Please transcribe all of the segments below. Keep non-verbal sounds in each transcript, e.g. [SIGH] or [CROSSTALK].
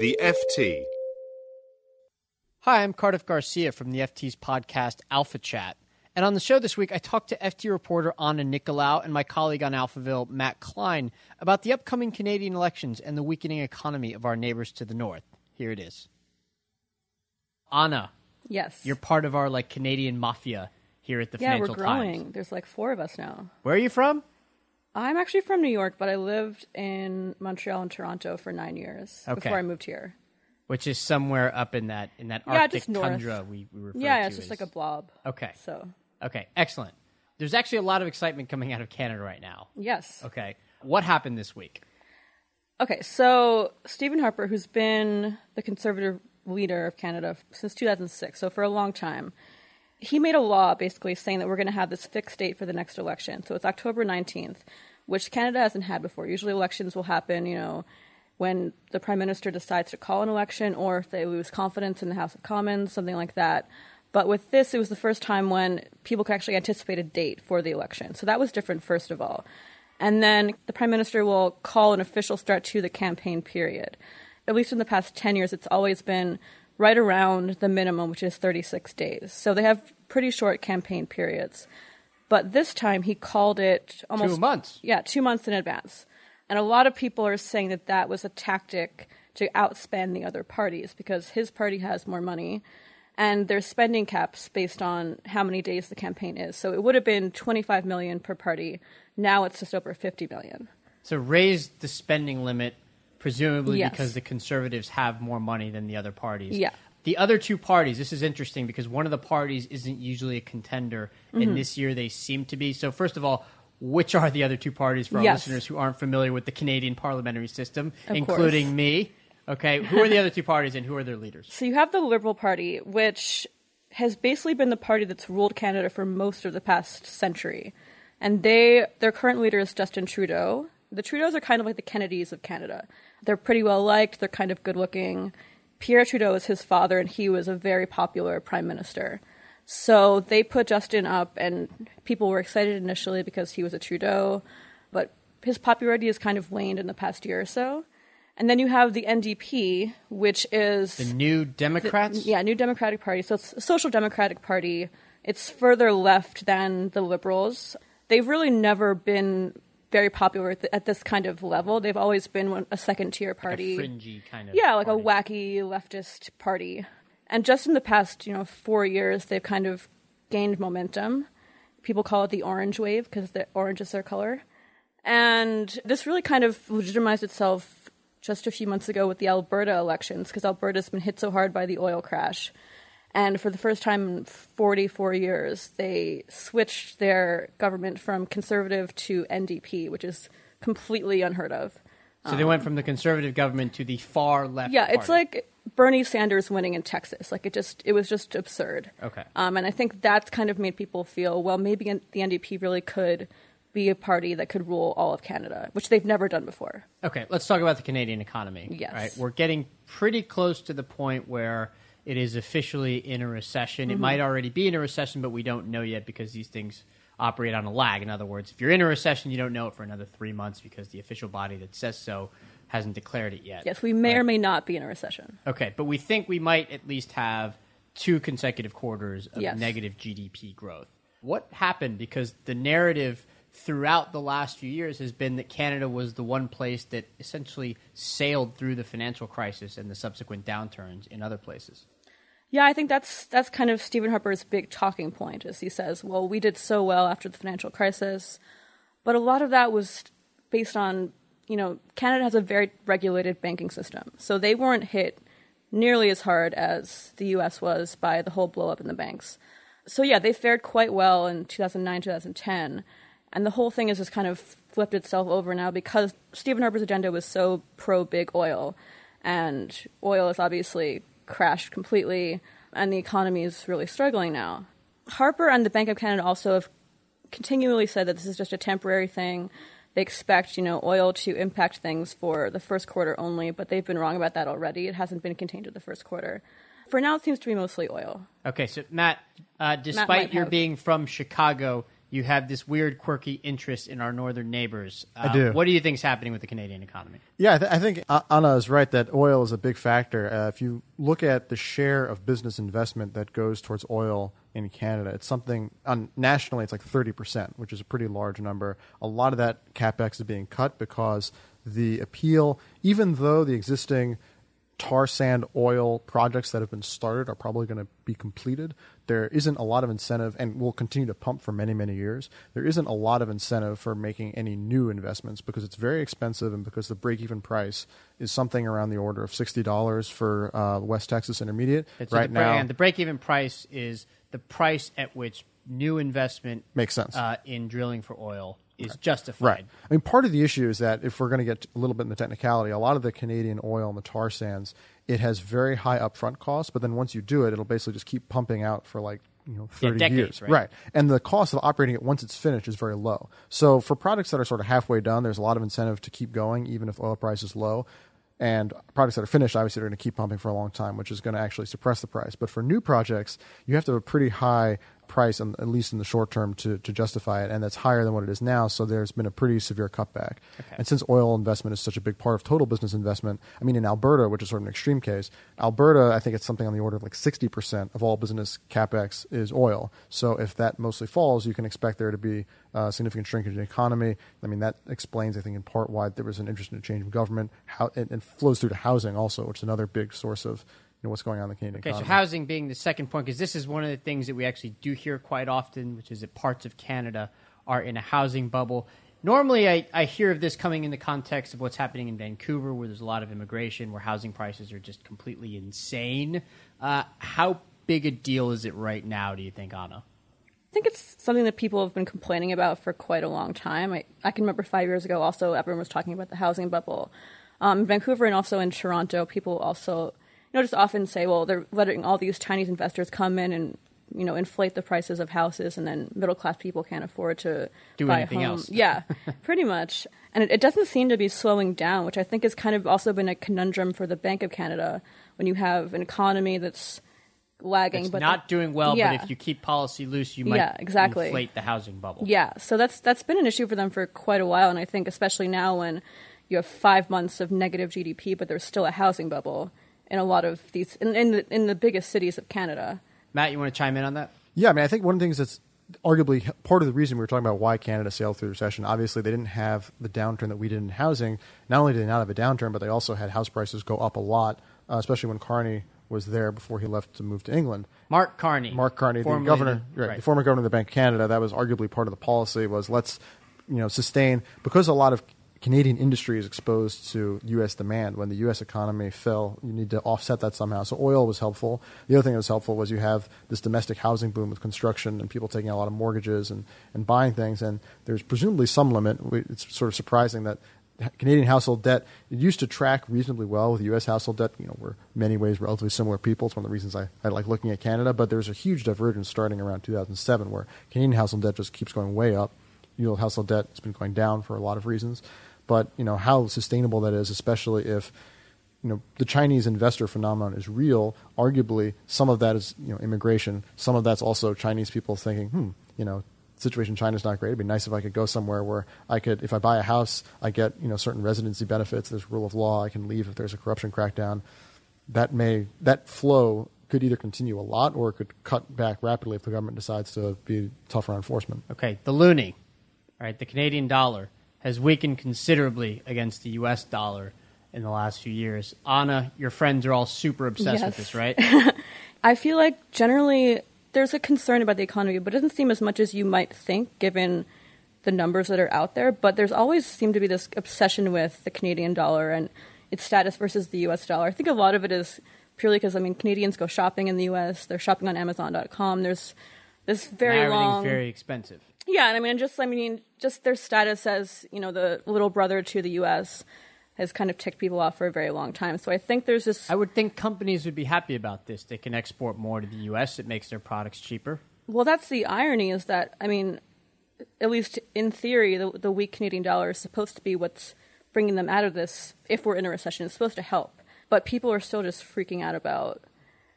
The FT. Hi, I'm Cardiff Garcia from the FT's podcast Alphachat. And on the show this week, I talked to FT reporter Anna Nicolaou and my colleague on Alphaville, Matt Klein, about the upcoming Canadian elections and the weakening economy of our neighbors to the north. Here it is. Anna, Yes. you're part of our like Canadian mafia here at the yeah, we're growing. Times. There's like four of us now. Where are you from? I'm actually from New York, but I lived in Montreal and Toronto for nine years Okay. before I moved here. Which is somewhere up in that in that Yeah, Arctic tundra we, we refer Yeah, to it's just like a blob. Okay. So, Okay, excellent. There's actually a lot of excitement coming out of Canada right now. yes. Okay. What happened this week? Okay, so Stephen Harper, who's been the conservative leader of Canada since 2006, so for a long time, he made a law basically saying that we're going to have this fixed date for the next election. So it's October 19th, which Canada hasn't had before. Usually elections will happen, you know, when the prime minister decides to call an election or if they lose confidence in the House of Commons, something like that. But with this, it was the first time when people could actually anticipate a date for the election. So that was different, first of all. And then the prime minister will call an official start to the campaign period. At least in the past 10 years, it's always been right around the minimum, which is 36 days. So they have pretty short campaign periods. But this time he called it almost Two months. Yeah, two months in advance. And a lot of people are saying that that was a tactic to outspend the other parties because his party has more money and there's spending caps based on how many days the campaign is. So it would have been 25 million per party. Now it's just over 50 million. So raise the spending limit, presumably Yes. because the conservatives have more money than the other parties. Yeah. The other two parties, this is interesting because one of the parties isn't usually a contender, Mm-hmm. and this year they seem to be. So, first of all, which are the other two parties for our Yes. listeners who aren't familiar with the Canadian parliamentary system, Of including course. me? Okay, who are the other two parties and who are their leaders? So you have the Liberal Party, which has basically been the party that's ruled Canada for most of the past century. And they their current leader is Justin Trudeau. The Trudeaus are kind of like the Kennedys of Canada. They're pretty well liked, they're kind of good looking. Pierre Trudeau is his father and he was a very popular prime minister. So they put Justin up and people were excited initially because he was a Trudeau, but his popularity has kind of waned in the past year or so. And then you have the NDP, which is The New Democrats? yeah, New Democratic Party. So it's a social democratic party. It's further left than the Liberals. They've really never been very popular at, th- at this kind of level. They've always been one- a second tier Like a party. fringy kind of. yeah, like party. a wacky leftist party. And just in the past, you know, four years, they've kind of gained momentum. People call it the orange wave because the orange is their color. And this really kind of legitimized itself just a few months ago with the Alberta elections because Alberta's been hit so hard by the oil crash. And for the first time in 44 years, they switched their government from conservative to NDP, which is completely unheard of. So they went from the conservative government to the far left. Yeah, it's party. like Bernie Sanders winning in Texas. Like it just, it was just absurd. Okay. Um, and I think that's kind of made people feel, well, maybe the NDP really could be a party that could rule all of Canada, which they've never done before. Okay, let's talk about the Canadian economy. Yes. Right? We're getting pretty close to the point where it is officially in a recession. Mm-hmm. It might already be in a recession, but we don't know yet because these things operate on a lag. In other words, if you're in a recession, you don't know it for another three months because the official body that says so hasn't declared it yet. Yes, we may or may not be in a recession. Okay, but we think we might at least have two consecutive quarters of Yes. negative GDP growth. What happened? Because the narrative throughout the last few years has been that Canada was the one place that essentially sailed through the financial crisis and the subsequent downturns in other places. Yeah, I think that's that's kind of Stephen Harper's big talking point, as he says, "Well, we did so well after the financial crisis," but a lot of that was based on, you know, Canada has a very regulated banking system, so they weren't hit nearly as hard as the U.S. was by the whole blow up in the banks. So yeah, they fared quite well in 2009, 2010, and the whole thing has just kind of flipped itself over now because Stephen Harper's agenda was so pro big oil, and oil has obviously crashed completely, and the economy is really struggling now. Harper and the Bank of Canada also have continually said that this is just a temporary thing. They expect, you know, oil to impact things for the first quarter only, but they've been wrong about that already. It hasn't been contained to the first quarter. For now, it seems to be mostly oil. Okay, so Matt, uh, despite might your have- being from Chicago, you have this weird, quirky interest in our northern neighbors. Uh, I do. What do you think is happening with the Canadian economy? Yeah, I, th- I think Anna is right that oil is a big factor. Uh, if you look at the share of business investment that goes towards oil in Canada, it's something on, nationally it's like 30%, which is a pretty large number. A lot of that capex is being cut because the appeal, even though the existing tar sand oil projects that have been started are probably going to be completed. There isn't a lot of incentive, and will continue to pump for many, many years. There isn't a lot of incentive for making any new investments because it's very expensive and because the break even price is something around the order of $60 for uh, West Texas Intermediate. So right the, now, and the break-even price is the price at which new investment Makes sense. uh, in drilling for oil is justified. Right. I mean, part of the issue is that if we're going to get a little bit in the technicality, a lot of the Canadian oil and the tar sands, it has very high upfront costs, but then once you do it, it'll basically just keep pumping out for like you know 30 decades, years right? and the cost of operating it once it's finished is very low so for products that are sort of halfway done there's a lot of incentive to keep going even if oil price is low and products that are finished obviously are going to keep pumping for a long time which is going to actually suppress the price but for new projects you have to have a pretty high price at least in the short term to, to justify it and that's higher than what it is now so there's been a pretty severe cutback. Okay. and since oil investment is such a big part of total business investment i mean in alberta which is sort of an extreme case alberta i think it's something on the order of like 60% of all business capex is oil. So if that mostly falls you can expect there to be uh, significant shrinkage in the economy. I mean that explains i think in part why there was an interest in a change in government how it, it flows through to housing also which is another big source of know, what's going on in the canadian Okay, so housing being the second point, because this is one of the things that we actually do hear quite often, which is that parts of Canada are in a housing bubble. Normally, I, I hear of this coming in the context of what's happening in Vancouver, where there's a lot of immigration, where housing prices are just completely insane. Uh, how big a deal is it right now, do you think, Anna? I think it's something that people have been complaining about for quite a long time. I, I can remember five years ago, also, everyone was talking about the housing bubble. Um, Vancouver and also in Toronto, people also, you know, just often say, well, they're letting all these Chinese investors come in and, you know, inflate the prices of houses, and then middle class people can't afford to Do buy anything a home. else. [LAUGHS] Yeah, pretty much. And it, it doesn't seem to be slowing down, which I think has kind of also been a conundrum for the Bank of Canada when you have an economy that's lagging, It's but not doing well, yeah. but if you keep policy loose, you might Yeah, exactly. inflate the housing bubble. Yeah, so that's that's been an issue for them for quite a while, and I think especially now when you have five months of negative GDP, but there's still a housing bubble in a lot of these in in the, in the biggest cities of Canada. Matt, you want to chime in on that? Yeah, I mean, I think one of the things that's arguably part of the reason we were talking about why Canada sailed through the recession. Obviously, they didn't have the downturn that we did in housing. Not only did they not have a downturn, but they also had house prices go up a lot, uh, especially when Carney was there before he left to move to England. Mark Carney. Mark Carney, the governor, the- right, right. the former governor of the Bank of Canada, that was arguably part of the policy was let's, you know, sustain because a lot of Canadian industry is exposed to U.S. demand. When the U.S. economy fell, you need to offset that somehow. So oil was helpful. The other thing that was helpful was you have this domestic housing boom with construction and people taking a lot of mortgages and, and buying things. And there's presumably some limit. It's sort of surprising that Canadian household debt it used to track reasonably well with U.S. household debt. You know, we're many ways relatively similar people. It's one of the reasons I, I like looking at Canada. But there's a huge divergence starting around 2007 where Canadian household debt just keeps going way up. U.S. household debt has been going down for a lot of reasons. But you know how sustainable that is, especially if you know the Chinese investor phenomenon is real. Arguably, some of that is you know immigration. Some of that's also Chinese people thinking, hmm, you know, situation in China is not great. It'd be nice if I could go somewhere where I could, if I buy a house, I get you know certain residency benefits. There's rule of law. I can leave if there's a corruption crackdown. That may that flow could either continue a lot or it could cut back rapidly if the government decides to be tougher on enforcement. Okay, the loonie, all right, the Canadian dollar has weakened considerably against the U.S. dollar in the last few years. Anna, your friends are all super obsessed with this, right? [LAUGHS] I feel like generally there's a concern about the economy, but it doesn't seem as much as you might think given the numbers that are out there. But there's always seemed to be this obsession with the Canadian dollar and its status versus the US dollar. I think a lot of it is purely because, I mean, Canadians go shopping in the US, they're shopping on Amazon.com. There's this very now everything's long. very expensive. Yeah, and I mean, just I mean, just their status as you know the little brother to the U.S. has kind of ticked people off for a very long time. So I think there's this. I would think companies would be happy about this. They can export more to the U.S. It makes their products cheaper. Well, that's the irony is that I mean, at least in theory, the, the weak Canadian dollar is supposed to be what's bringing them out of this. If we're in a recession, it's supposed to help, but people are still just freaking out about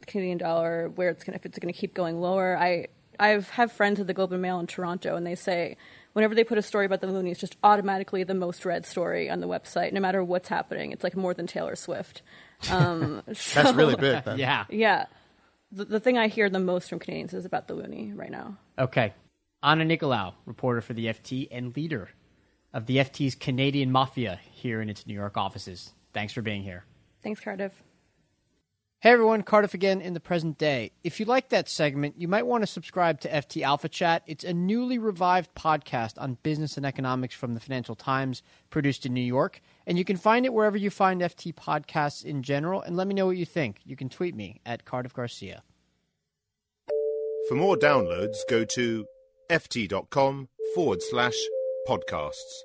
the Canadian dollar, where it's gonna if it's going to keep going lower. I I've have friends at the Globe and Mail in Toronto, and they say whenever they put a story about the loonie, it's just automatically the most read story on the website, no matter what's happening. It's like more than Taylor Swift. Um, [LAUGHS] so, That's really big. Then. Yeah. Yeah. The, the thing I hear the most from Canadians is about the loonie right now. Okay. Anna Nicolaou, reporter for the FT and leader of the FT's Canadian Mafia here in its New York offices. Thanks for being here. Thanks, Cardiff. Hey everyone, Cardiff again in the present day. If you like that segment, you might want to subscribe to FT Alphachat. It's a newly revived podcast on business and economics from the Financial Times, produced in New York. And you can find it wherever you find FT podcasts in general. And let me know what you think. You can tweet me at Cardiff Garcia. For more downloads, go to ft.com forward slash podcasts.